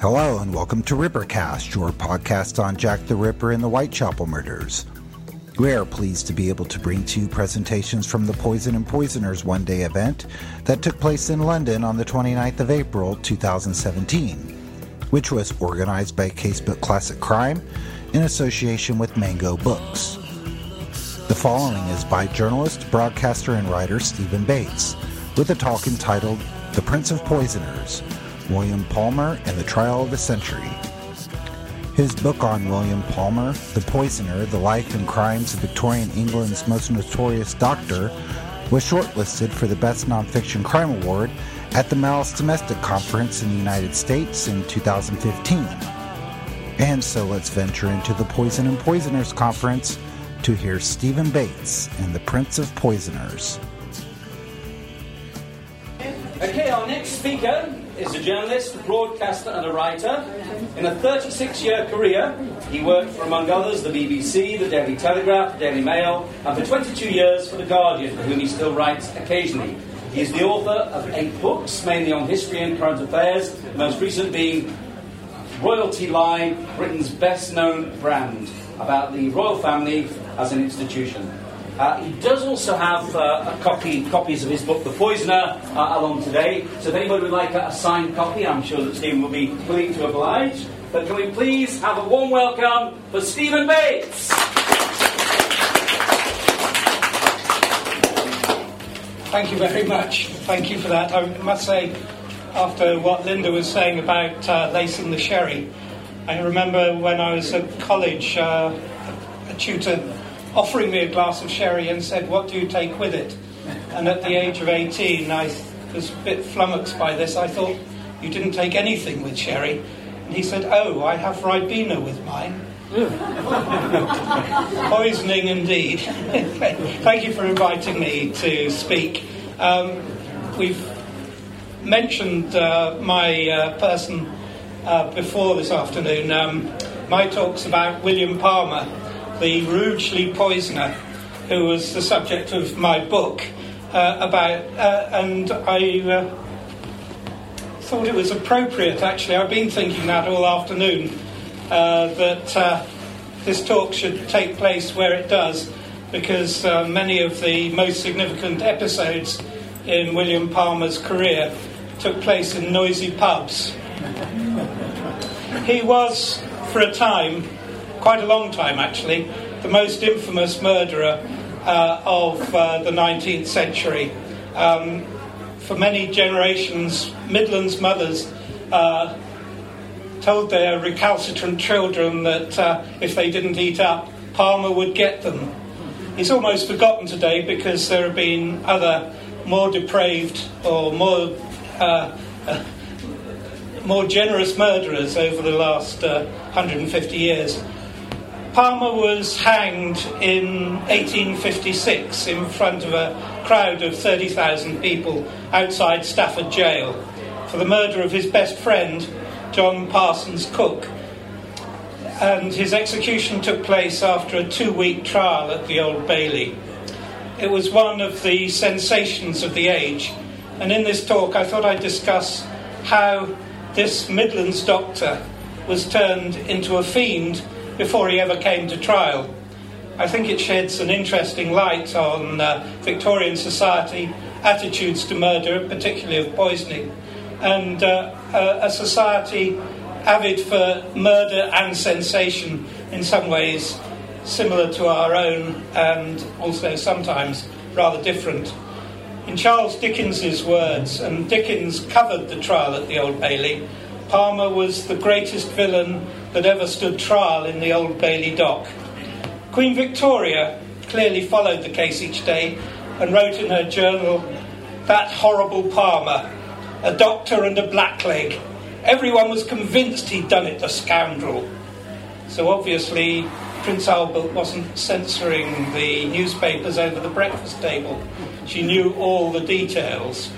Hello and welcome to Rippercast, your podcast on Jack the Ripper and the Whitechapel murders. We are pleased to be able to bring to you presentations from the Poison and Poisoners one day event that took place in London on the 29th of April 2017, which was organized by Casebook Classic Crime in association with Mango Books. The following is by journalist, broadcaster, and writer Stephen Bates, with a talk entitled The Prince of Poisoners William Palmer and the Trial of the Century. His book on William Palmer, The Poisoner The Life and Crimes of Victorian England's Most Notorious Doctor, was shortlisted for the Best Nonfiction Crime Award at the Malice Domestic Conference in the United States in 2015. And so let's venture into the Poison and Poisoners Conference to hear Stephen Bates and the Prince of Poisoners. Okay, our next speaker is a journalist, broadcaster, and a writer. In a 36 year career, he worked for, among others, the BBC, the Daily Telegraph, the Daily Mail, and for 22 years for The Guardian, for whom he still writes occasionally. He is the author of eight books, mainly on history and current affairs, the most recent being Royalty Line, Britain's best known brand, about the royal family as an institution. Uh, he does also have uh, copy, copies of his book, The Poisoner, uh, along today. So if anybody would like a, a, signed copy, I'm sure that Stephen will be willing to oblige. But can we please have a warm welcome for Stephen Bates? Thank you very much. Thank you for that. I must say, after what Linda was saying about uh, lacing the sherry, I remember when I was at college, uh, a tutor offering me a glass of sherry and said, What do you take with it? And at the age of 18, I was a bit flummoxed by this. I thought, You didn't take anything with sherry. And he said, Oh, I have Ribena with mine. Poisoning indeed. Thank you for inviting me to speak. Um, we've mentioned uh, my uh, person uh, before this afternoon. Um, my talk's about William Palmer the Rugeley poisoner, who was the subject of my book uh, about, uh, and I uh, thought it was appropriate. Actually, I've been thinking that all afternoon uh, that uh, this talk should take place where it does, because uh, many of the most significant episodes in William Palmer's career took place in noisy pubs. he was, for a time, quite a long time actually, the most infamous murderer uh, of uh, the 19th century. Um, for many generations, Midlands mothers uh, told their recalcitrant children that uh, if they didn't eat up, Palmer would get them. He's almost forgotten today because there have been other more depraved or more uh, uh, more generous murderers over the last 150 years. Palmer was hanged in 1856 in front of a crowd of 30,000 people outside Stafford Jail for the murder of his best friend, John Parsons Cook. And his execution took place after a two week trial at the Old Bailey. It was one of the sensations of the age, and in this talk I thought I'd discuss how this Midlands doctor was turned into a fiend before he ever came to trial. I think it sheds an interesting light on uh, Victorian society, attitudes to murder, particularly of poisoning, and uh, a, a society avid for murder and sensation in some ways similar to our own and also sometimes rather different. In Charles Dickens's words, and Dickens covered the trial at the Old Bailey, Palmer was the greatest villain that ever stood trial in the Old Bailey dock. Queen Victoria clearly followed the case each day and wrote in her journal, That horrible Palmer, a doctor and a blackleg. Everyone was convinced he'd done it, the scoundrel. So obviously, Prince Albert wasn't censoring the newspapers over the breakfast table. She knew all the details.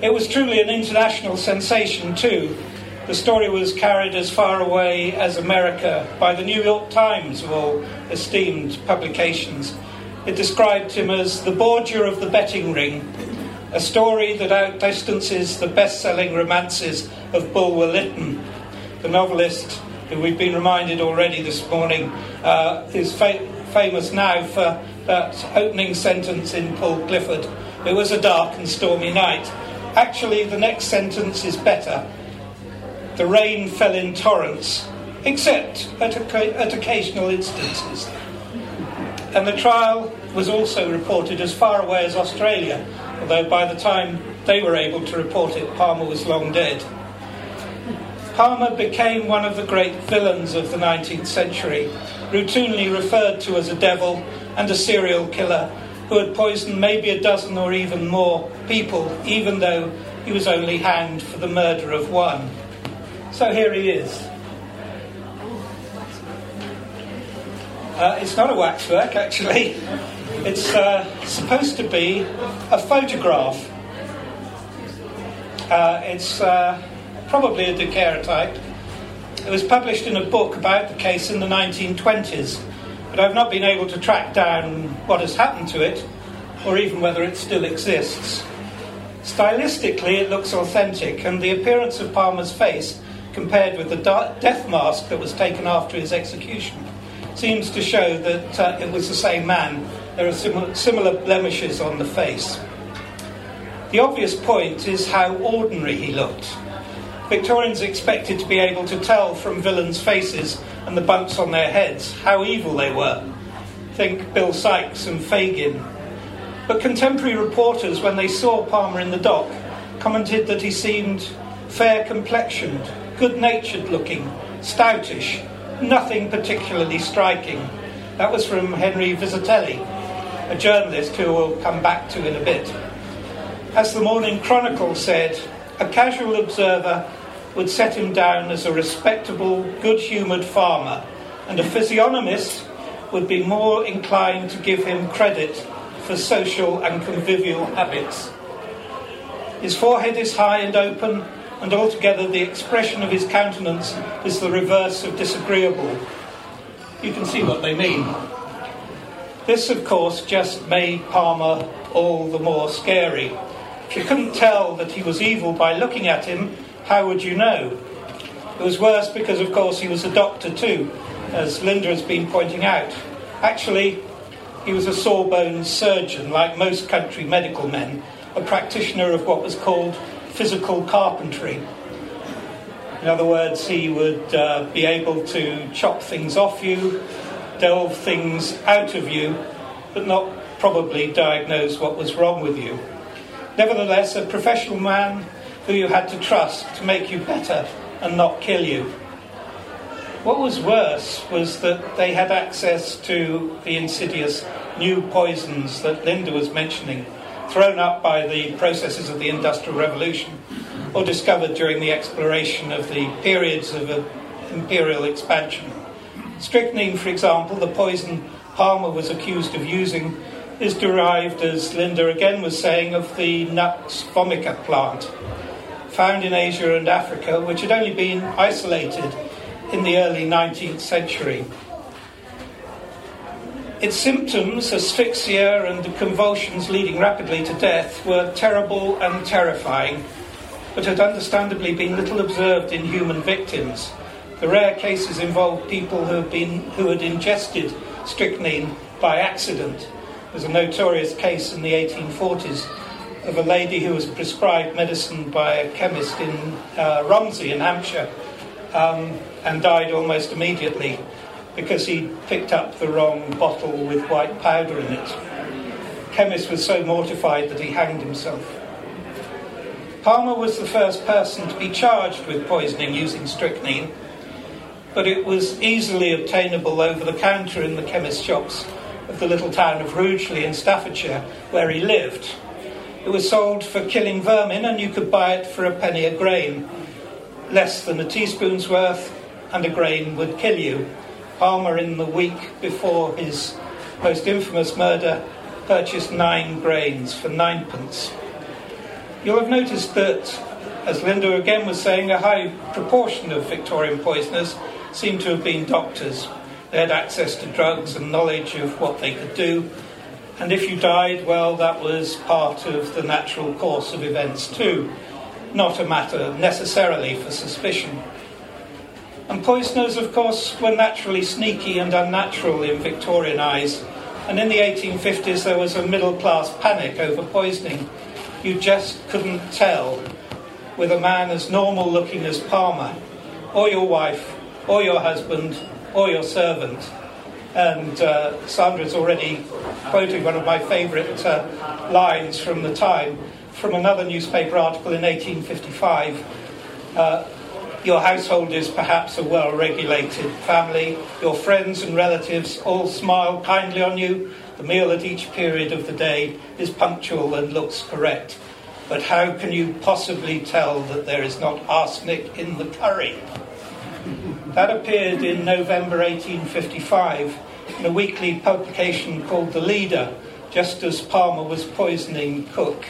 It was truly an international sensation, too, the story was carried as far away as America by the New York Times, of all esteemed publications. It described him as the Borgia of the betting ring, a story that outdistances the best selling romances of Bulwer Lytton, the novelist who we've been reminded already this morning uh, is fa- famous now for that opening sentence in Paul Clifford it was a dark and stormy night. Actually, the next sentence is better. The rain fell in torrents, except at, at occasional instances. And the trial was also reported as far away as Australia, although by the time they were able to report it, Palmer was long dead. Palmer became one of the great villains of the 19th century, routinely referred to as a devil and a serial killer who had poisoned maybe a dozen or even more people, even though he was only hanged for the murder of one. So here he is. Uh, it's not a waxwork, actually. It's uh, supposed to be a photograph. Uh, it's uh, probably a daguerreotype. It was published in a book about the case in the 1920s but I've not been able to track down what has happened to it or even whether it still exists. Stylistically, it looks authentic, and the appearance of Palmer's face, compared with the death mask that was taken after his execution, seems to show that uh, it was the same man. There are similar, similar blemishes on the face. The obvious point is how ordinary he looked. Victorians expected to be able to tell from villains' faces and the bumps on their heads how evil they were. Think Bill Sikes and Fagin. But contemporary reporters, when they saw Palmer in the dock, commented that he seemed fair complexioned, good natured looking, stoutish, nothing particularly striking. That was from Henry Vizetelly, a journalist who we'll come back to in a bit. As the Morning Chronicle said, a casual observer would set him down as a respectable, good humoured farmer, and a physiognomist would be more inclined to give him credit for social and convivial habits. His forehead is high and open, and altogether the expression of his countenance is the reverse of disagreeable. You can see what they mean. This, of course, just made Palmer all the more scary. If you couldn't tell that he was evil by looking at him, how would you know? It was worse because, of course, he was a doctor too, as Linda has been pointing out. Actually, he was a sawbones surgeon, like most country medical men, a practitioner of what was called physical carpentry. In other words, he would uh, be able to chop things off you, delve things out of you, but not probably diagnose what was wrong with you. Nevertheless, a professional man who you had to trust to make you better and not kill you. What was worse was that they had access to the insidious new poisons that Linda was mentioning, thrown up by the processes of the Industrial Revolution or discovered during the exploration of the periods of imperial expansion. Strychnine, for example, the poison Palmer was accused of using, is derived, as Linda again was saying, of the Nux vomica plant found in Asia and Africa, which had only been isolated in the early 19th century. Its symptoms, asphyxia and convulsions leading rapidly to death, were terrible and terrifying, but had understandably been little observed in human victims. The rare cases involved people who had, been, who had ingested strychnine by accident. There's a notorious case in the 1840s of a lady who was prescribed medicine by a chemist in uh, Romsey in Hampshire um, and died almost immediately because he picked up the wrong bottle with white powder in it. The chemist was so mortified that he hanged himself. Palmer was the first person to be charged with poisoning using strychnine, but it was easily obtainable over the counter in the chemist shops of the little town of Rugeley in Staffordshire, where he lived. It was sold for killing vermin, and you could buy it for a penny a grain. Less than a teaspoon's worth, and a grain would kill you. Palmer, in the week before his most infamous murder, purchased nine grains for ninepence. You'll have noticed that, as Linda again was saying, a high proportion of Victorian poisoners seem to have been doctors. They had access to drugs and knowledge of what they could do, And if you died, well, that was part of the natural course of events too, not a matter necessarily for suspicion. And poisoners, of course, were naturally sneaky and unnatural in Victorian eyes. And in the 1850s, there was a middle class panic over poisoning. You just couldn't tell with a man as normal looking as Palmer, or your wife, or your husband, or your servant. And uh, Sandra's already quoting one of my favourite uh, lines from the time from another newspaper article in 1855. Uh, your household is perhaps a well regulated family. Your friends and relatives all smile kindly on you. The meal at each period of the day is punctual and looks correct. But how can you possibly tell that there is not arsenic in the curry? That appeared in November 1855 in a weekly publication called The Leader, just as Palmer was poisoning Cook.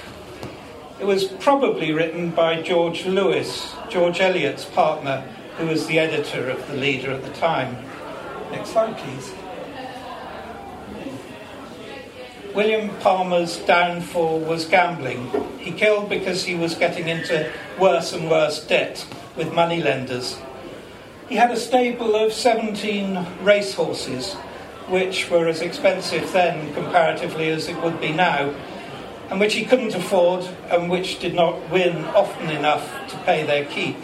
It was probably written by George Lewes, George Eliot's partner, who was the editor of The Leader at the time. Next slide, please. William Palmer's downfall was gambling. He killed because he was getting into worse and worse debt with moneylenders. He had a stable of 17 racehorses, which were as expensive then comparatively as it would be now, and which he couldn't afford and which did not win often enough to pay their keep.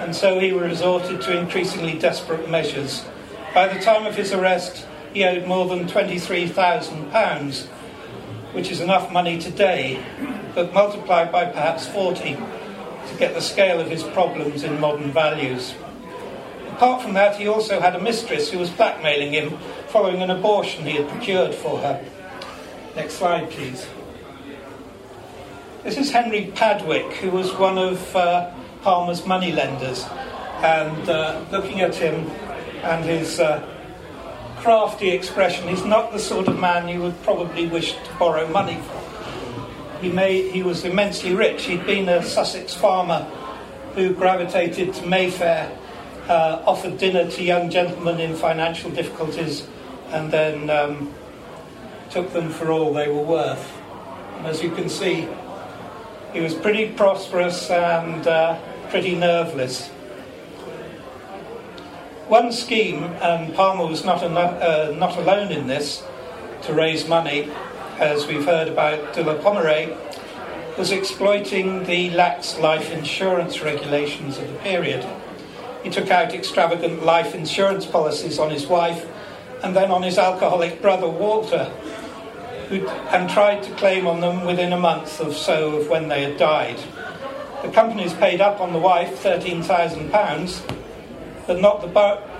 And so he resorted to increasingly desperate measures. By the time of his arrest, he owed more than £23,000, which is enough money today, but multiplied by perhaps 40 to get the scale of his problems in modern values. Apart from that, he also had a mistress who was blackmailing him following an abortion he had procured for her. Next slide, please. This is Henry Padwick, who was one of uh, Palmer's moneylenders. And uh, looking at him and his uh, crafty expression. He's not the sort of man you would probably wish to borrow money from. He, he was immensely rich. He'd been a Sussex farmer who gravitated to Mayfair, uh, offered dinner to young gentlemen in financial difficulties, and then um, took them for all they were worth. And as you can see, he was pretty prosperous and uh, pretty nerveless one scheme, and Palmer was not, uh, not alone in this, to raise money, as we've heard about de la Pommeraye, was exploiting the lax life insurance regulations of the period. He took out extravagant life insurance policies on his wife and then on his alcoholic brother Walter, who, and tried to claim on them within a month or so of when they had died. The companies paid up on the wife £13,000 but not the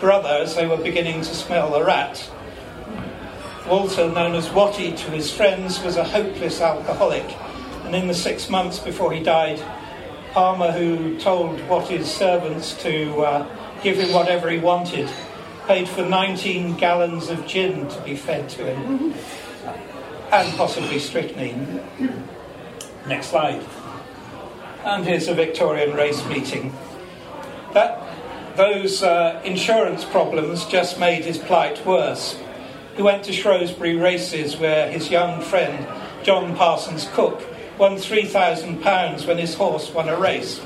brother as they were beginning to smell the rat. Walter, known as Watty to his friends, was a hopeless alcoholic, and in the six months before he died, Palmer, who told Watty's servants to uh, give him whatever he wanted, paid for 19 gallons of gin to be fed to him, and possibly strychnine. Next slide. And here's a Victorian race meeting. That those uh, insurance problems just made his plight worse. He went to Shrewsbury races where his young friend, John Parsons Cook, won £3,000 when his horse won a race.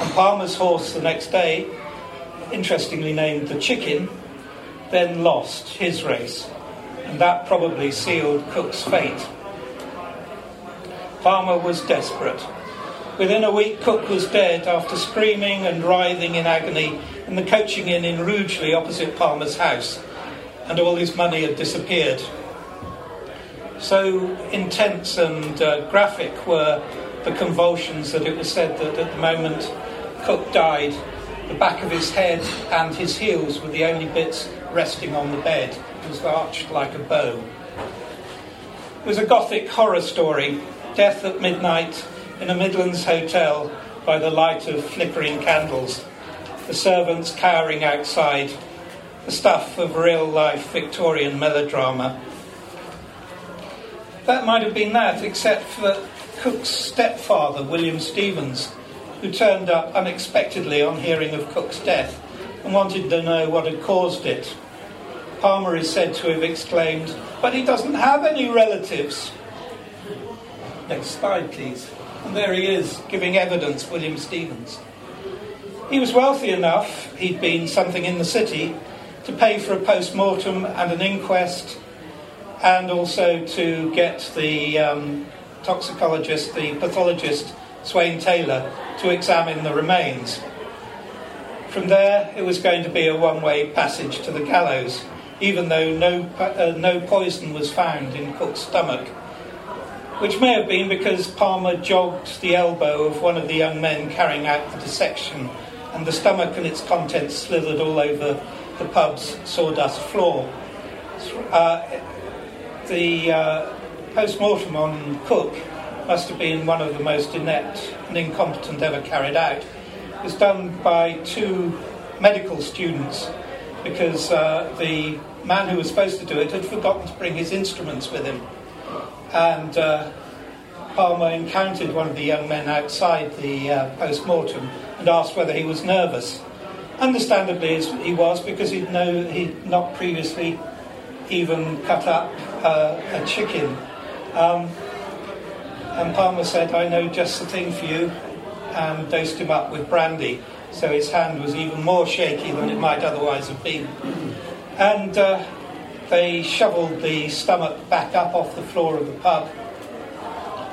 And Palmer's horse the next day, interestingly named the Chicken, then lost his race. And that probably sealed Cook's fate. Palmer was desperate. Within a week, Cook was dead after screaming and writhing in agony in the coaching inn in Rugeley opposite Palmer's house, and all his money had disappeared. So intense and uh, graphic were the convulsions that it was said that at the moment Cook died, the back of his head and his heels were the only bits resting on the bed. Was arched like a bow. It was a gothic horror story, death at midnight in a Midlands hotel by the light of flickering candles, the servants cowering outside, the stuff of real life Victorian melodrama. That might have been that, except for Cook's stepfather, William Stevens, who turned up unexpectedly on hearing of Cook's death and wanted to know what had caused it. Palmer is said to have exclaimed, But he doesn't have any relatives. Next slide, please. And there he is, giving evidence, William Stevens. He was wealthy enough, he'd been something in the city, to pay for a post mortem and an inquest, and also to get the um, toxicologist, the pathologist, Swain Taylor, to examine the remains. From there, it was going to be a one way passage to the gallows, even though no, uh, no poison was found in Cook's stomach which may have been because Palmer jogged the elbow of one of the young men carrying out the dissection, and the stomach and its contents slithered all over the pub's sawdust floor. Uh, the uh, post mortem on Cook must have been one of the most inept and incompetent ever carried out. It was done by two medical students because uh, the man who was supposed to do it had forgotten to bring his instruments with him and uh, Palmer encountered one of the young men outside the uh, post mortem and asked whether he was nervous. Understandably, he was because he'd, know, he'd not previously even cut up uh, a chicken. Um, and Palmer said, I know just the thing for you, and dosed him up with brandy. So his hand was even more shaky than it might otherwise have been. And uh, they shoveled the stomach back up off the floor of the pub.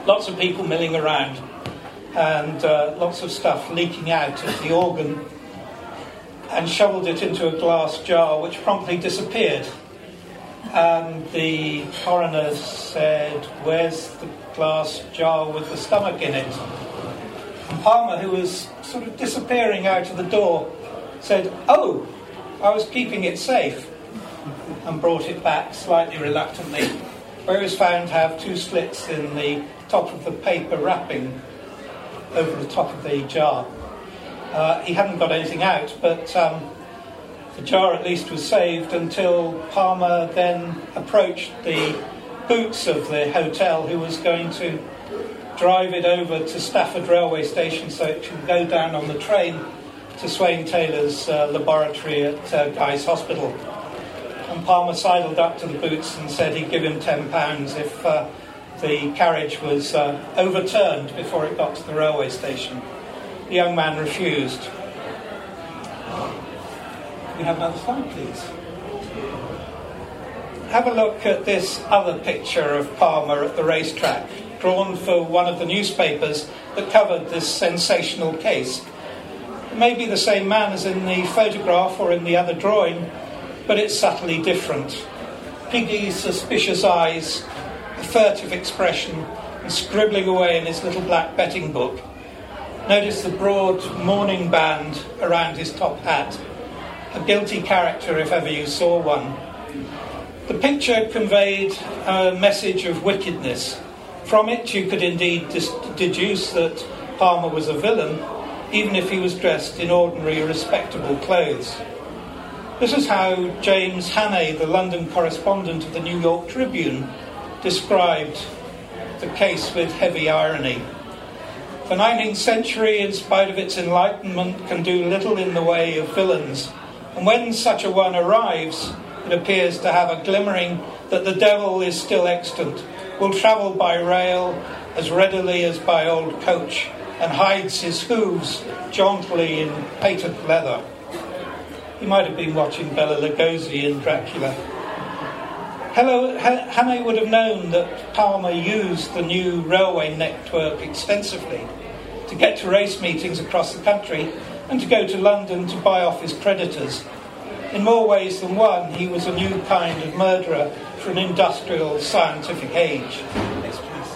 Lots of people milling around and uh, lots of stuff leaking out of the organ and shoveled it into a glass jar which promptly disappeared. And the coroner said, Where's the glass jar with the stomach in it? Palmer, who was sort of disappearing out of the door, said, Oh, I was keeping it safe and brought it back slightly reluctantly, where it was found to have two slits in the top of the paper wrapping over the top of the jar. Uh, he hadn't got anything out, but um, the jar at least was saved until Palmer then approached the boots of the hotel, who was going to drive it over to Stafford railway station so it can go down on the train to Swain Taylor's uh, laboratory at uh, Guy's Hospital and Palmer sidled up to the boots and said he'd give him £10 if uh, the carriage was uh, overturned before it got to the railway station. The young man refused. Can we have another slide, please? Have a look at this other picture of Palmer at the racetrack, drawn for one of the newspapers that covered this sensational case. It may be the same man as in the photograph or in the other drawing, but it's subtly different. Piggy's suspicious eyes, a furtive expression, and scribbling away in his little black betting book. Notice the broad mourning band around his top hat. A guilty character, if ever you saw one. The picture conveyed a message of wickedness. From it, you could indeed dis- deduce that Palmer was a villain, even if he was dressed in ordinary, respectable clothes. This is how James Hannay, the London correspondent of the New York Tribune, described the case with heavy irony. The 19th century, in spite of its enlightenment, can do little in the way of villains. And when such a one arrives, it appears to have a glimmering that the devil is still extant, will travel by rail as readily as by old coach, and hides his hooves jauntily in patent leather. He might have been watching Bela Lugosi in Dracula. Hello, Hannay would have known that Palmer used the new railway network extensively to get to race meetings across the country and to go to London to buy off his creditors. In more ways than one, he was a new kind of murderer for an industrial, scientific age. Next, please.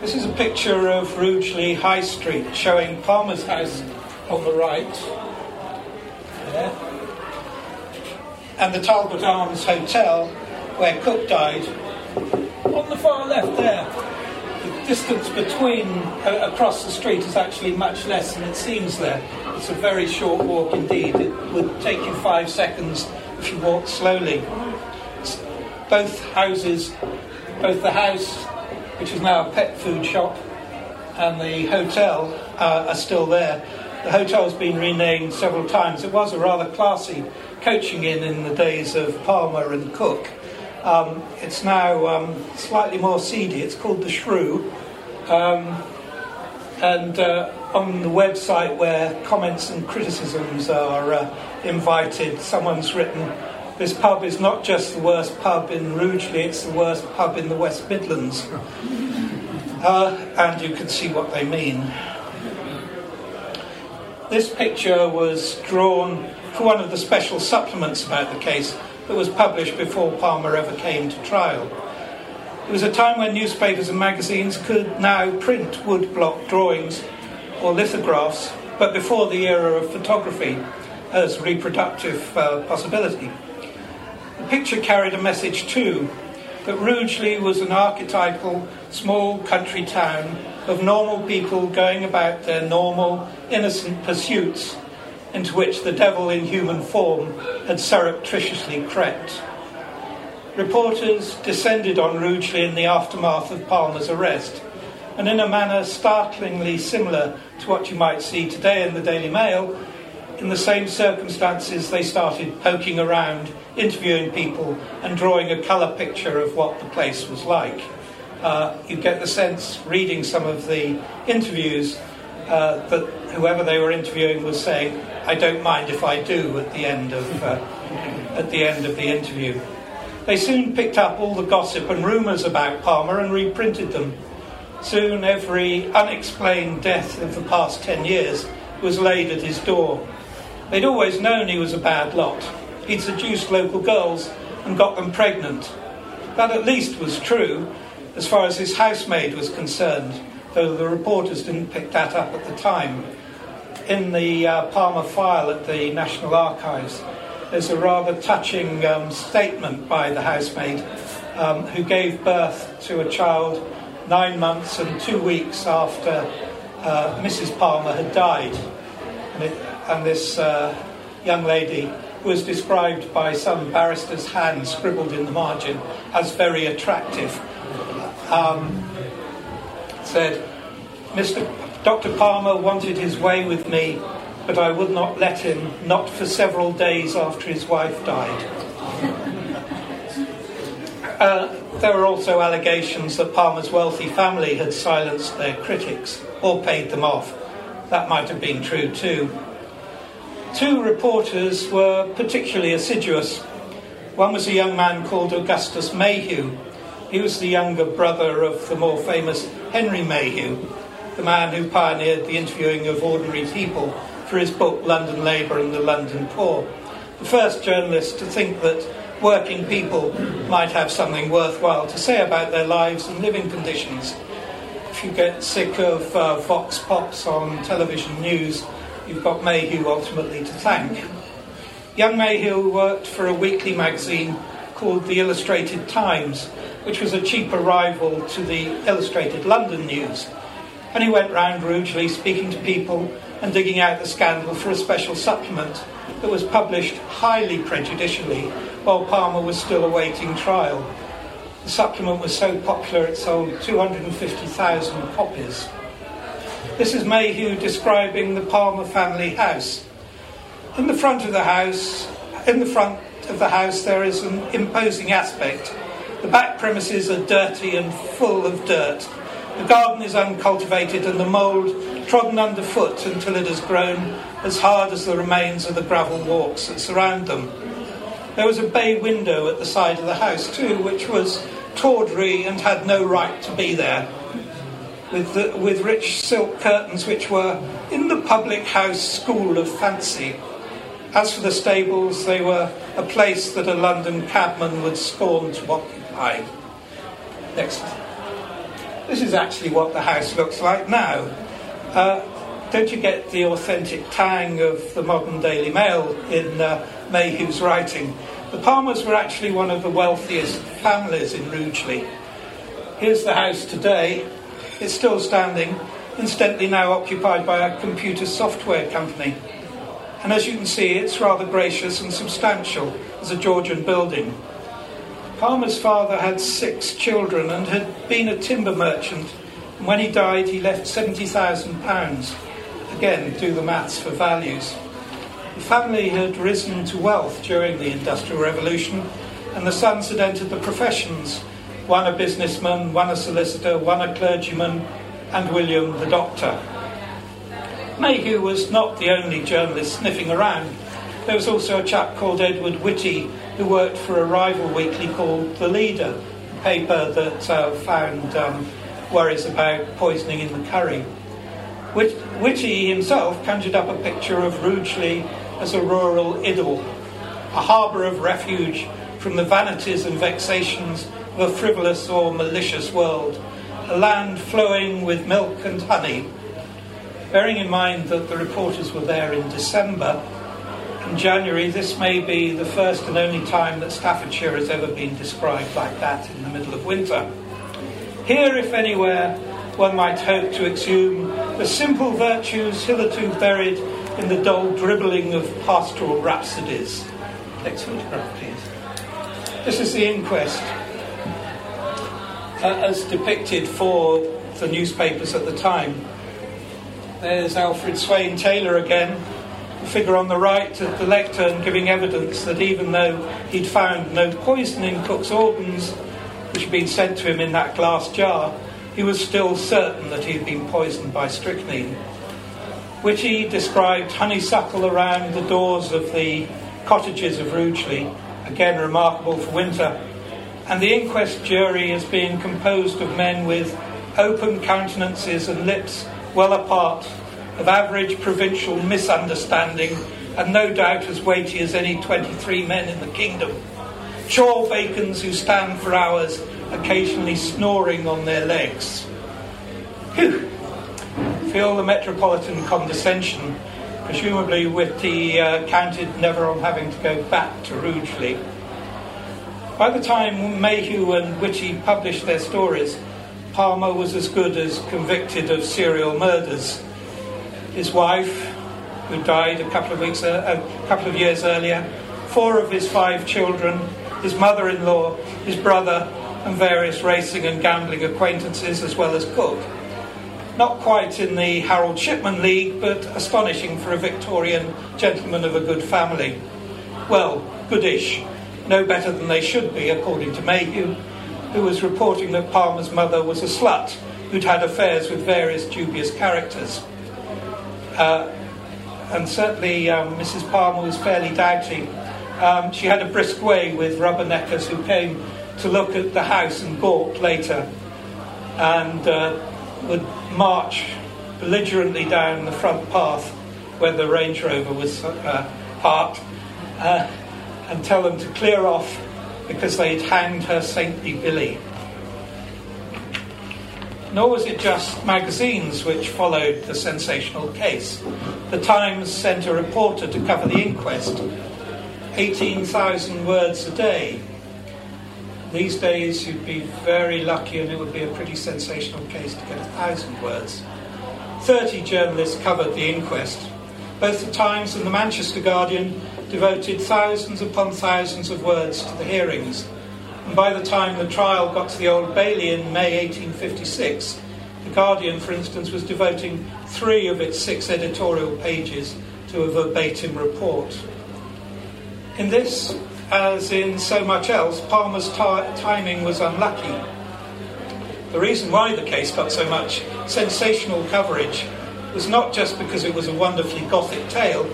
This is a picture of Rugeley High Street showing Palmer's house on the right there, and the Talbot Arms Hotel where Cook died on the far left there. The distance between uh, across the street is actually much less than it seems there. It's a very short walk indeed. It would take you five seconds if you walked slowly. Both houses, both the house, which is now a pet food shop, and the hotel uh, are still there. The hotel's been renamed several times. It was a rather classy coaching inn in the days of Palmer and Cook. Um, it's now um, slightly more seedy. It's called the Shrew. Um, and uh, on the website where comments and criticisms are uh, invited, someone's written, This pub is not just the worst pub in Rugeley, it's the worst pub in the West Midlands. Uh, and you can see what they mean. This picture was drawn for one of the special supplements about the case that was published before Palmer ever came to trial. It was a time when newspapers and magazines could now print woodblock drawings or lithographs, but before the era of photography as reproductive uh, possibility. The picture carried a message too that Rugeley was an archetypal small country town of normal people going about their normal, innocent pursuits into which the devil in human form had surreptitiously crept. Reporters descended on Rugeley in the aftermath of Palmer's arrest, and in a manner startlingly similar to what you might see today in the Daily Mail, in the same circumstances they started poking around, interviewing people, and drawing a colour picture of what the place was like. Uh, you get the sense, reading some of the interviews, uh, that whoever they were interviewing was saying, "I don't mind if I do." At the end of uh, at the end of the interview, they soon picked up all the gossip and rumours about Palmer and reprinted them. Soon, every unexplained death of the past ten years was laid at his door. They'd always known he was a bad lot. He'd seduced local girls and got them pregnant. That at least was true, as far as his housemaid was concerned though the reporters didn't pick that up at the time. In the uh, Palmer file at the National Archives, there's a rather touching um, statement by the housemaid um, who gave birth to a child nine months and two weeks after uh, Mrs. Palmer had died. And, it, and this uh, young lady was described by some barrister's hand scribbled in the margin as very attractive. Um, said, Mr. Dr. Palmer wanted his way with me, but I would not let him, not for several days after his wife died. Uh, there were also allegations that Palmer's wealthy family had silenced their critics or paid them off. That might have been true too. Two reporters were particularly assiduous. One was a young man called Augustus Mayhew, he was the younger brother of the more famous Henry Mayhew, the man who pioneered the interviewing of ordinary people for his book London Labour and the London Poor. The first journalist to think that working people might have something worthwhile to say about their lives and living conditions. If you get sick of uh, vox pops on television news, you've got Mayhew ultimately to thank. Young Mayhew worked for a weekly magazine called the Illustrated Times, which was a cheaper rival to the Illustrated London News. And he went round rudely speaking to people and digging out the scandal for a special supplement that was published highly prejudicially while Palmer was still awaiting trial. The supplement was so popular it sold 250,000 copies. This is Mayhew describing the Palmer family house. In the front of the house, in the front of the house, there is an imposing aspect the back premises are dirty and full of dirt. The garden is uncultivated and the mould trodden underfoot until it has grown as hard as the remains of the gravel walks that surround them. There was a bay window at the side of the house, too, which was tawdry and had no right to be there, with, the, with rich silk curtains which were in the public house school of fancy. As for the stables, they were a place that a London cabman would scorn to occupy. Next. This is actually what the house looks like now. Uh, don't you get the authentic tang of the modern Daily Mail in uh, Mayhew's writing? The Palmers were actually one of the wealthiest families in Rugeley. Here's the house today. It's still standing, incidentally now occupied by a computer software company. And as you can see, it's rather gracious and substantial as a Georgian building. Palmer's father had six children and had been a timber merchant. And when he died, he left £70,000. Again, do the maths for values. The family had risen to wealth during the Industrial Revolution, and the sons had entered the professions one a businessman, one a solicitor, one a clergyman, and William the doctor. Mayhew was not the only journalist sniffing around. There was also a chap called Edward Whitty who worked for a rival weekly called The Leader, a paper that uh, found um, worries about poisoning in the curry. Whitty himself conjured up a picture of Rugeley as a rural idyll, a harbour of refuge from the vanities and vexations of a frivolous or malicious world, a land flowing with milk and honey. Bearing in mind that the reporters were there in December, in January, this may be the first and only time that Staffordshire has ever been described like that in the middle of winter. Here, if anywhere, one might hope to exhume the simple virtues hitherto buried in the dull dribbling of pastoral rhapsodies. Photograph, please. This is the inquest uh, as depicted for the newspapers at the time. There's Alfred Swain Taylor again, the figure on the right at the lectern giving evidence that even though he'd found no poison in Cook's organs, which had been sent to him in that glass jar, he was still certain that he had been poisoned by strychnine. Whitty described honeysuckle around the doors of the cottages of Rugeley, again remarkable for winter, and the inquest jury is being composed of men with open countenances and lips well apart, of average provincial misunderstanding, and no doubt as weighty as any 23 men in the kingdom. Chawbacons who stand for hours, occasionally snoring on their legs. Whew. Feel the metropolitan condescension, presumably with the uh, counted never on having to go back to Rugeley. By the time Mayhew and Whitty published their stories, Palmer was as good as convicted of serial murders. His wife, who died a couple of weeks, uh, a couple of years earlier, four of his five children, his mother-in-law, his brother, and various racing and gambling acquaintances, as well as Cook. Not quite in the Harold Shipman League, but astonishing for a Victorian gentleman of a good family. Well, goodish no better than they should be, according to Mayhew, who was reporting that Palmer's mother was a slut who'd had affairs with various dubious characters. Uh, and certainly um, Mrs. Palmer was fairly doubting. Um, she had a brisk way with rubberneckers who came to look at the house and gawked later and uh, would march belligerently down the front path where the Range Rover was uh, parked. Uh, and tell them to clear off because they'd hanged her saintly Billy. Nor was it just magazines which followed the sensational case. The Times sent a reporter to cover the inquest. 18,000 words a day. These days, you'd be very lucky and it would be a pretty sensational case to get a thousand words. 30 journalists covered the inquest. Both the Times and the Manchester Guardian devoted thousands upon thousands of words to the hearings. And by the time the trial got to the Old Bailey in May 1856, The Guardian, for instance, was devoting three of its six editorial pages to a verbatim report. In this, as in so much else, Palmer's timing was unlucky. The reason why the case got so much sensational coverage was not just because it was a wonderfully Gothic tale,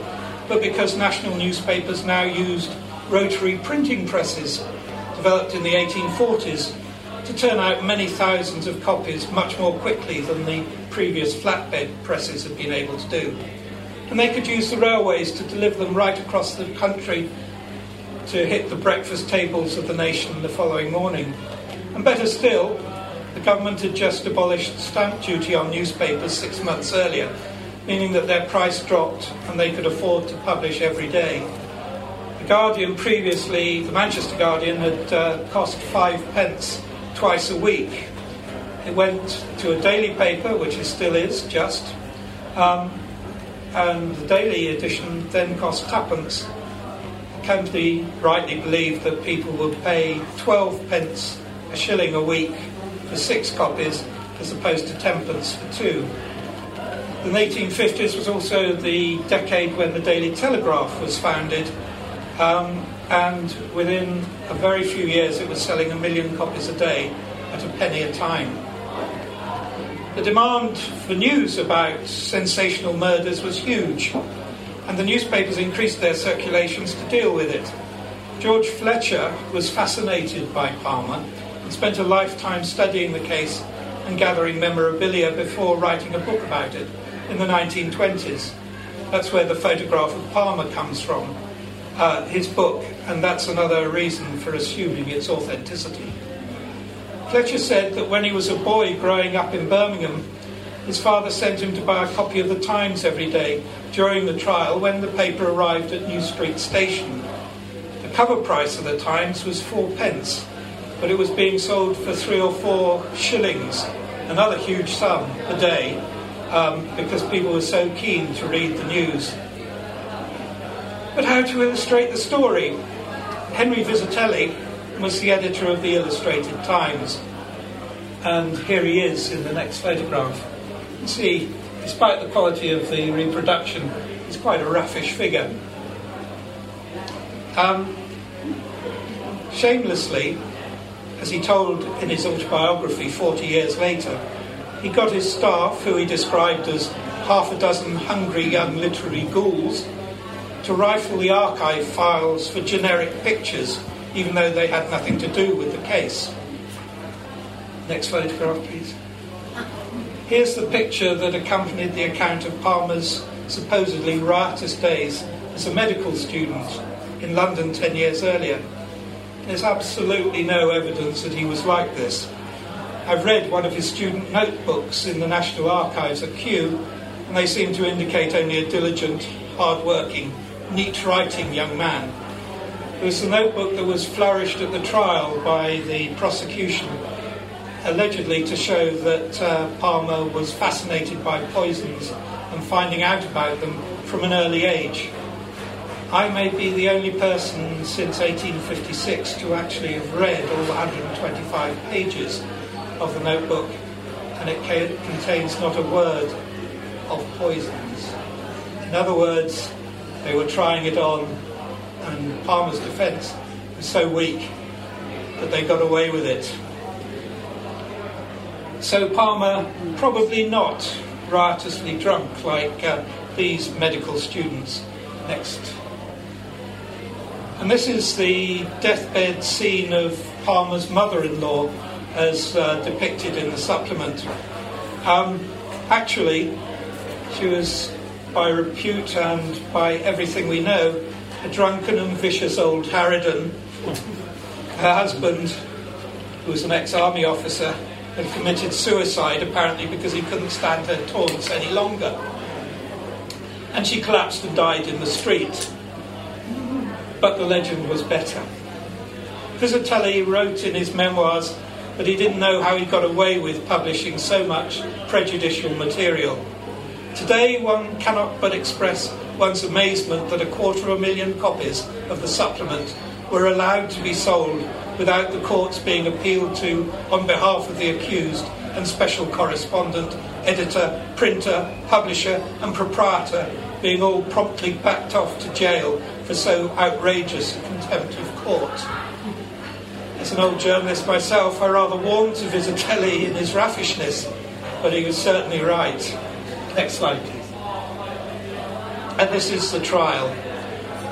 but because national newspapers now used rotary printing presses developed in the 1840s to turn out many thousands of copies much more quickly than the previous flatbed presses had been able to do. And they could use the railways to deliver them right across the country to hit the breakfast tables of the nation the following morning. And better still, the government had just abolished stamp duty on newspapers six months earlier, meaning that their price dropped and they could afford to publish every day. The Guardian previously, the Manchester Guardian, had uh, cost five pence twice a week. It went to a daily paper, which it still is, just, um, and the daily edition then cost twopence. Company rightly believed that people would pay 12 pence a shilling a week for six copies as opposed to 10 pence for two. The 1850s was also the decade when the Daily Telegraph was founded, um, and within a very few years it was selling a million copies a day at a penny a time. The demand for news about sensational murders was huge, and the newspapers increased their circulations to deal with it. George Fletcher was fascinated by Palmer and spent a lifetime studying the case and gathering memorabilia before writing a book about it in the 1920s. That's where the photograph of Palmer comes from, uh, his book, and that's another reason for assuming its authenticity. Fletcher said that when he was a boy growing up in Birmingham, his father sent him to buy a copy of the Times every day during the trial when the paper arrived at New Street Station. The cover price of the Times was four pence, but it was being sold for three or four shillings, another huge sum a day, um, because people were so keen to read the news. But how to illustrate the story? Henry Vizetelly was the editor of the Illustrated Times, and here he is in the next photograph. You see, despite the quality of the reproduction, he's quite a raffish figure. Um, shamelessly, as he told in his autobiography 40 years later, he got his staff, who he described as half a dozen hungry young literary ghouls, to rifle the archive files for generic pictures, even though they had nothing to do with the case. Next photograph, please. Here's the picture that accompanied the account of Palmer's supposedly riotous days as a medical student in London 10 years earlier. There's absolutely no evidence that he was like this. I've read one of his student notebooks in the National Archives at Kew, and they seem to indicate only a diligent, hard-working, neat writing young man. It was the notebook that was flourished at the trial by the prosecution, allegedly to show that uh, Palmer was fascinated by poisons and finding out about them from an early age. I may be the only person since 1856 to actually have read all 125 pages of the notebook, and it contains not a word of poisons. In other words, they were trying it on, and Palmer's defence was so weak that they got away with it. So Palmer, probably not riotously drunk like uh, these medical students. Next. And this is the deathbed scene of Palmer's mother in law as uh, depicted in the supplement. Um, actually, she was, by repute and by everything we know, a drunken and vicious old harridan. Her husband, who was an ex army officer, had committed suicide apparently because he couldn't stand her taunts any longer. And she collapsed and died in the street. But the legend was better. Vizetelly wrote in his memoirs but he didn't know how he got away with publishing so much prejudicial material. Today, one cannot but express one's amazement that a quarter of a million copies of the supplement were allowed to be sold without the courts being appealed to on behalf of the accused and special correspondent, editor, printer, publisher, and proprietor being all promptly backed off to jail for so outrageous a contempt of court. As an old journalist myself, I rather warmed to Vizetelly in his raffishness, but he was certainly right. Next slide, please. And this is the trial.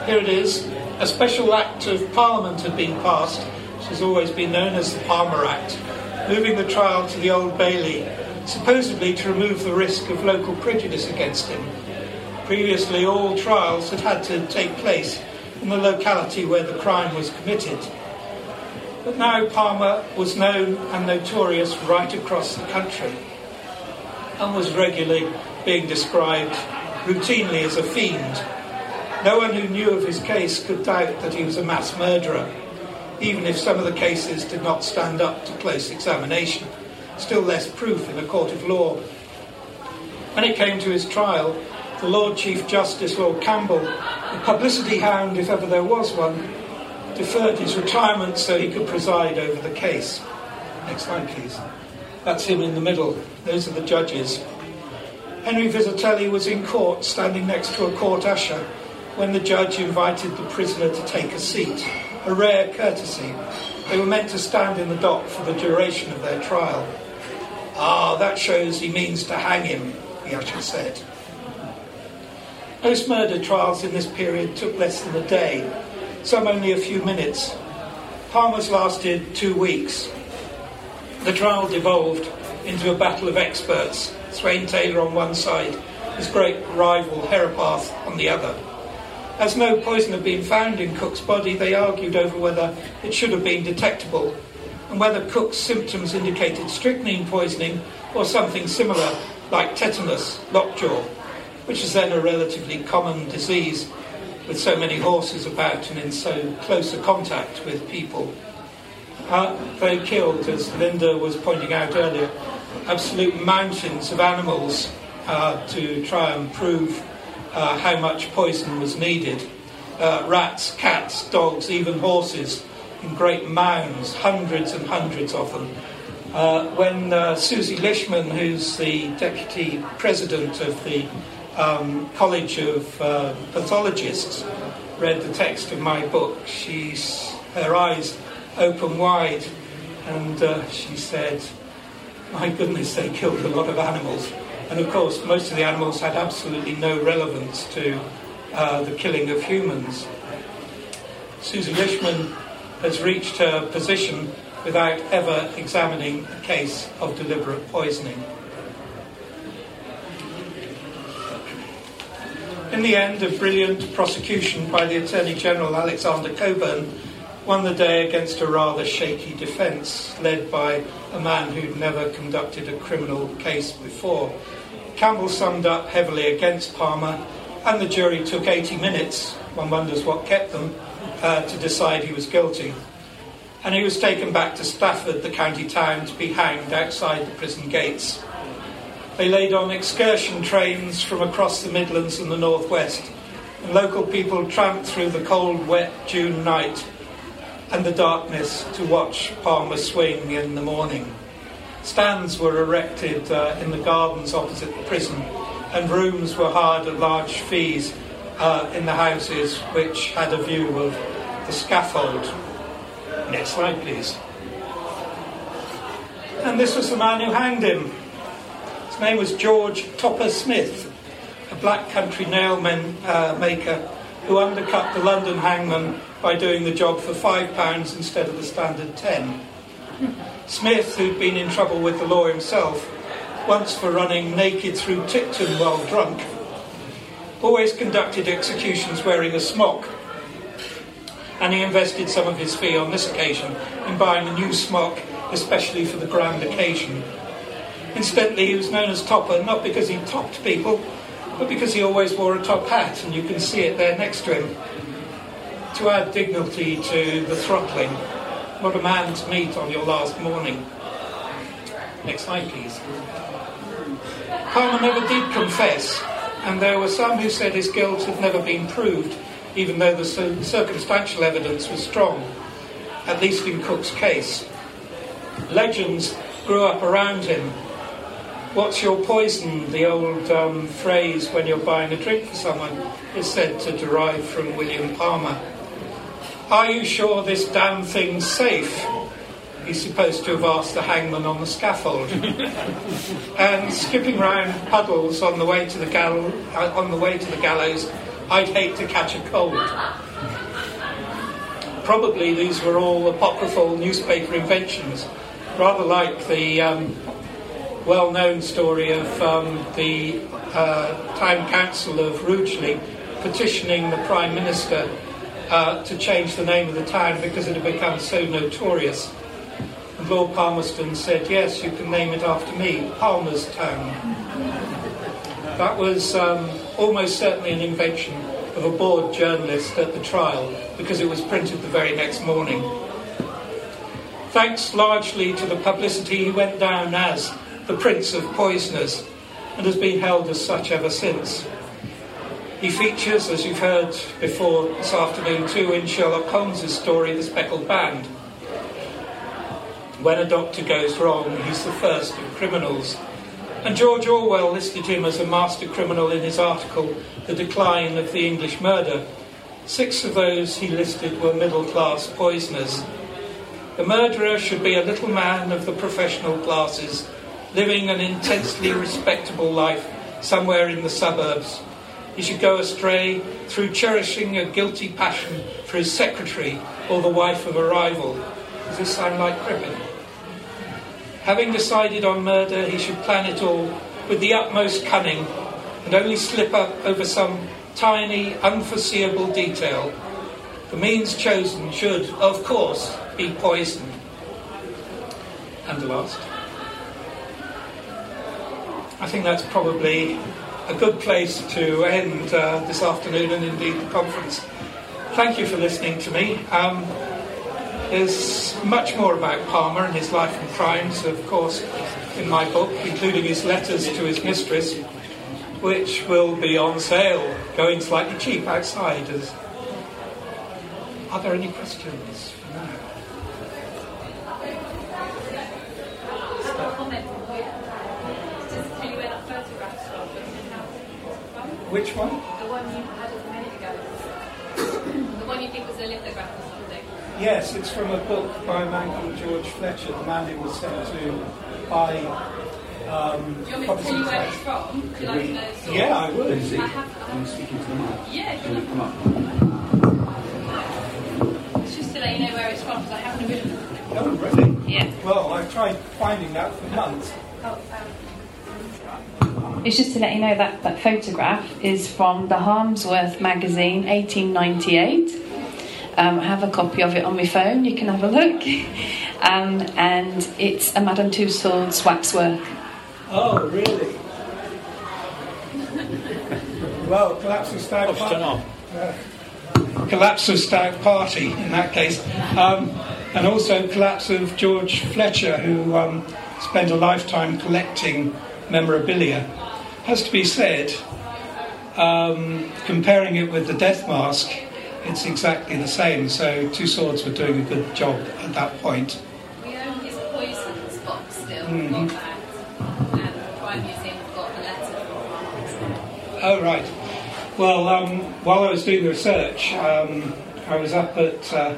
Here it is. A special act of Parliament had been passed, which has always been known as the Palmer Act, moving the trial to the Old Bailey, supposedly to remove the risk of local prejudice against him. Previously, all trials had had to take place in the locality where the crime was committed. But now Palmer was known and notorious right across the country and was regularly being described routinely as a fiend. No one who knew of his case could doubt that he was a mass murderer, even if some of the cases did not stand up to close examination, still less proof in a court of law. When it came to his trial, the Lord Chief Justice, Lord Campbell, the publicity hound if ever there was one, deferred his retirement so he could preside over the case. Next slide, please. That's him in the middle. Those are the judges. Henry Vizetelly was in court, standing next to a court usher, when the judge invited the prisoner to take a seat, a rare courtesy. They were meant to stand in the dock for the duration of their trial. Ah, that shows he means to hang him, the usher said. Most murder trials in this period took less than a day, some only a few minutes. Palmer's lasted two weeks. The trial devolved into a battle of experts, Swaine Taylor on one side, his great rival Herapath on the other. As no poison had been found in Cook's body, they argued over whether it should have been detectable and whether Cook's symptoms indicated strychnine poisoning or something similar like tetanus, lockjaw which is then a relatively common disease with so many horses about and in so close a contact with people. Uh, they killed, as Linda was pointing out earlier, absolute mountains of animals uh, to try and prove uh, how much poison was needed. Uh, rats, cats, dogs, even horses in great mounds, hundreds and hundreds of them. Uh, when uh, Suzy Lishman, who's the deputy president of the um, College of uh, Pathologists read the text of my book, she's her eyes open wide, and uh, she said, "My goodness, they killed a lot of animals." And of course, most of the animals had absolutely no relevance to uh, the killing of humans. Suzy Lishman has reached her position without ever examining a case of deliberate poisoning. In the end, a brilliant prosecution by the Attorney General Alexander Cockburn won the day against a rather shaky defence, led by a man who'd never conducted a criminal case before. Campbell summed up heavily against Palmer, and the jury took 80 minutes, one wonders what kept them, uh, to decide he was guilty. And he was taken back to Stafford, the county town, to be hanged outside the prison gates. They laid on excursion trains from across the Midlands and the Northwest, and local people tramped through the cold, wet June night and the darkness to watch Palmer swing in the morning. Stands were erected uh, in the gardens opposite the prison, and rooms were hired at large fees uh, in the houses which had a view of the scaffold. Next slide, please. And this was the man who hanged him, name was George Topper Smith, a black country nail man, uh, maker who undercut the London hangman by doing the job for £5 instead of the standard 10. Smith, who'd been in trouble with the law himself, once for running naked through Tipton while drunk, always conducted executions wearing a smock. And he invested some of his fee on this occasion in buying a new smock, especially for the grand occasion. Incidentally, he was known as Topper not because he topped people, but because he always wore a top hat, and you can see it there next to him. To add dignity to the throttling, what a man to meet on your last morning. Next slide, please. Palmer never did confess, and there were some who said his guilt had never been proved, even though the circumstantial evidence was strong, at least in Cook's case. Legends grew up around him, What's your poison? The old um, phrase when you're buying a drink for someone is said to derive from William Palmer. Are you sure this damn thing's safe? He's supposed to have asked the hangman on the scaffold. and skipping round puddles on the way to the gall- uh, on the way to the gallows, I'd hate to catch a cold. Probably these were all apocryphal newspaper inventions, rather like the um, well known story of um, the uh, Town Council of Rugeley petitioning the Prime Minister uh, to change the name of the town because it had become so notorious. And Lord Palmerston said, Yes, you can name it after me, Palmer's Town. That was um, almost certainly an invention of a bored journalist at the trial because it was printed the very next morning. Thanks largely to the publicity, he went down as the Prince of Poisoners, and has been held as such ever since. He features, as you've heard before this afternoon too, in Sherlock Holmes' story, The Speckled Band. When a doctor goes wrong, he's the first of criminals. And George Orwell listed him as a master criminal in his article, The Decline of the English Murder. Six of those he listed were middle class poisoners. The murderer should be a little man of the professional classes, living an intensely respectable life somewhere in the suburbs. He should go astray through cherishing a guilty passion for his secretary or the wife of a rival. Does this sound like Crippen? Having decided on murder, he should plan it all with the utmost cunning and only slip up over some tiny, unforeseeable detail. The means chosen should, of course, be poison. And the last. I think that's probably a good place to end uh, this afternoon and indeed the conference. Thank you for listening to me. Um, there's much more about Palmer and his life and crimes, of course, in my book, including his letters to his mistress, which will be on sale, going slightly cheap outside. As... Are there any questions Which one? The one you had a minute ago. the one you think was a lithograph or something. Yes, it's from a book by a man called George Fletcher, the man who was sent to by. Um, Do you want me to tell you where it's from? Would you like to know? sort Yeah, I would. I have. I'm speaking to the mic. Yeah, if you Can you want. come up? It's just to let you know where it's from because I haven't written. Oh, really? Yeah. Well, I've tried finding that for months. It's just to let you know that that photograph is from the Harmsworth magazine, 1898. Um, I have a copy of it on my phone. You can have a look. Um, and it's a Madame Tussauds waxwork. Oh, really? well, collapse of stag party. collapse of stag party in that case, um, and also collapse of George Fletcher, who um, spent a lifetime collecting memorabilia. Has to be said, um, comparing it with the Death Mask, it's exactly the same. So Tussauds were doing a good job at that point. We own his poisons box still. Mhm. Got that. And the Museum got the letter from Oh, right. Well, um, while I was doing the research, um, I was up at uh,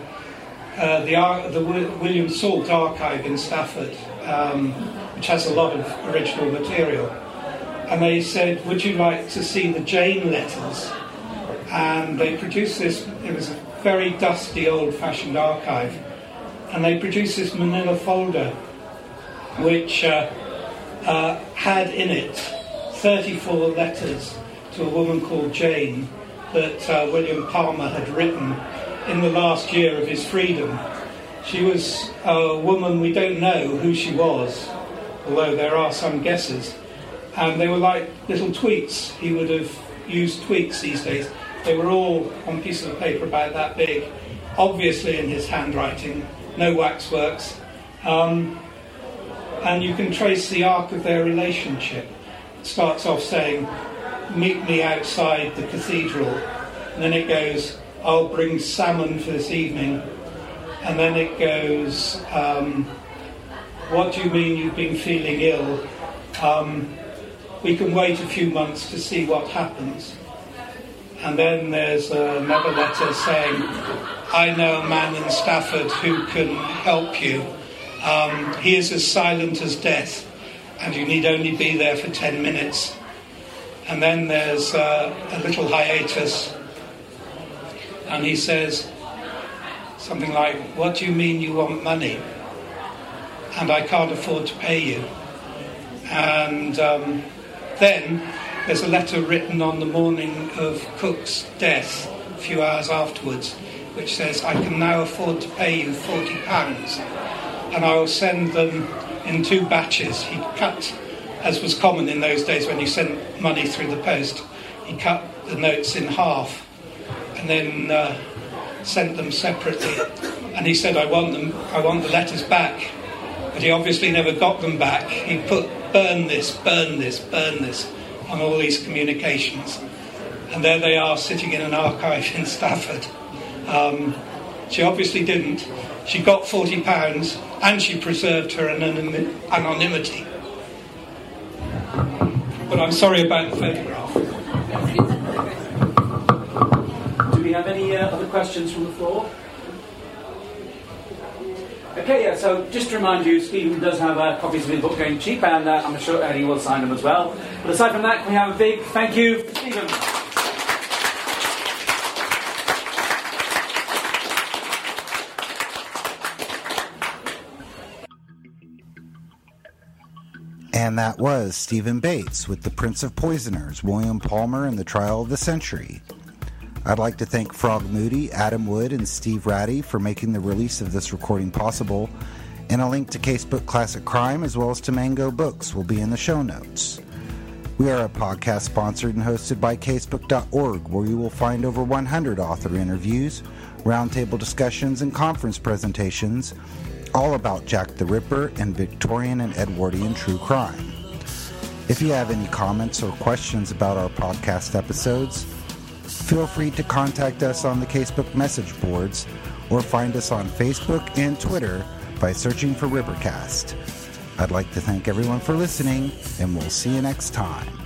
uh, the, Ar- the Wi- William Salt Archive in Stafford, um, which has a lot of original material. And they said, Would you like to see the Jane letters? And they produced this, it was a very dusty, old fashioned archive. And they produced this manila folder, which uh, uh, had in it 34 letters to a woman called Jane that uh, William Palmer had written in the last year of his freedom. She was a woman we don't know who she was, although there are some guesses. And they were like little tweets. He would have used tweets these days. They were all on pieces of paper about that big, obviously in his handwriting, no waxworks. Um, and you can trace the arc of their relationship. It starts off saying, Meet me outside the cathedral. And then it goes, I'll bring salmon for this evening. And then it goes, um, What do you mean you've been feeling ill? Um, we can wait a few months to see what happens. And then there's another letter saying, I know a man in Stafford who can help you. Um, he is as silent as death, and you need only be there for 10 minutes. And then there's uh, a little hiatus, and he says something like, What do you mean you want money? And I can't afford to pay you. And um, then there's a letter written on the morning of Cook's death, a few hours afterwards, which says, I can now afford to pay you £40 and I will send them in two batches. He cut, as was common in those days when you sent money through the post, he cut the notes in half and then uh, sent them separately. And he said, I want them, I want the letters back. But he obviously never got them back. He put burn this, burn this, burn this on all these communications. And there they are sitting in an archive in Stafford. Um, she obviously didn't. She got £40 and she preserved her anonym- anonymity. but I'm sorry about the photograph. Do we have any uh, other questions from the floor? Okay, yeah, so just to remind you, Stephen does have uh, copies of his book going cheap, and uh, I'm sure he will sign them as well. But aside from that, we have a big thank you for Stephen? And that was Stephen Bates with The Prince of Poisoners, William Palmer, and the Trial of the Century. I'd like to thank Frogg Moody, Adam Wood, and Steve Ratty for making the release of this recording possible, and a link to Casebook Classic Crime as well as to Mango Books will be in the show notes. We are a podcast sponsored and hosted by Casebook.org, where you will find over 100 author interviews, roundtable discussions, and conference presentations, all about Jack the Ripper and Victorian and Edwardian true crime. If you have any comments or questions about our podcast episodes, feel free to contact us on the Casebook message boards or find us on Facebook and Twitter by searching for Rippercast. I'd like to thank everyone for listening, and we'll see you next time.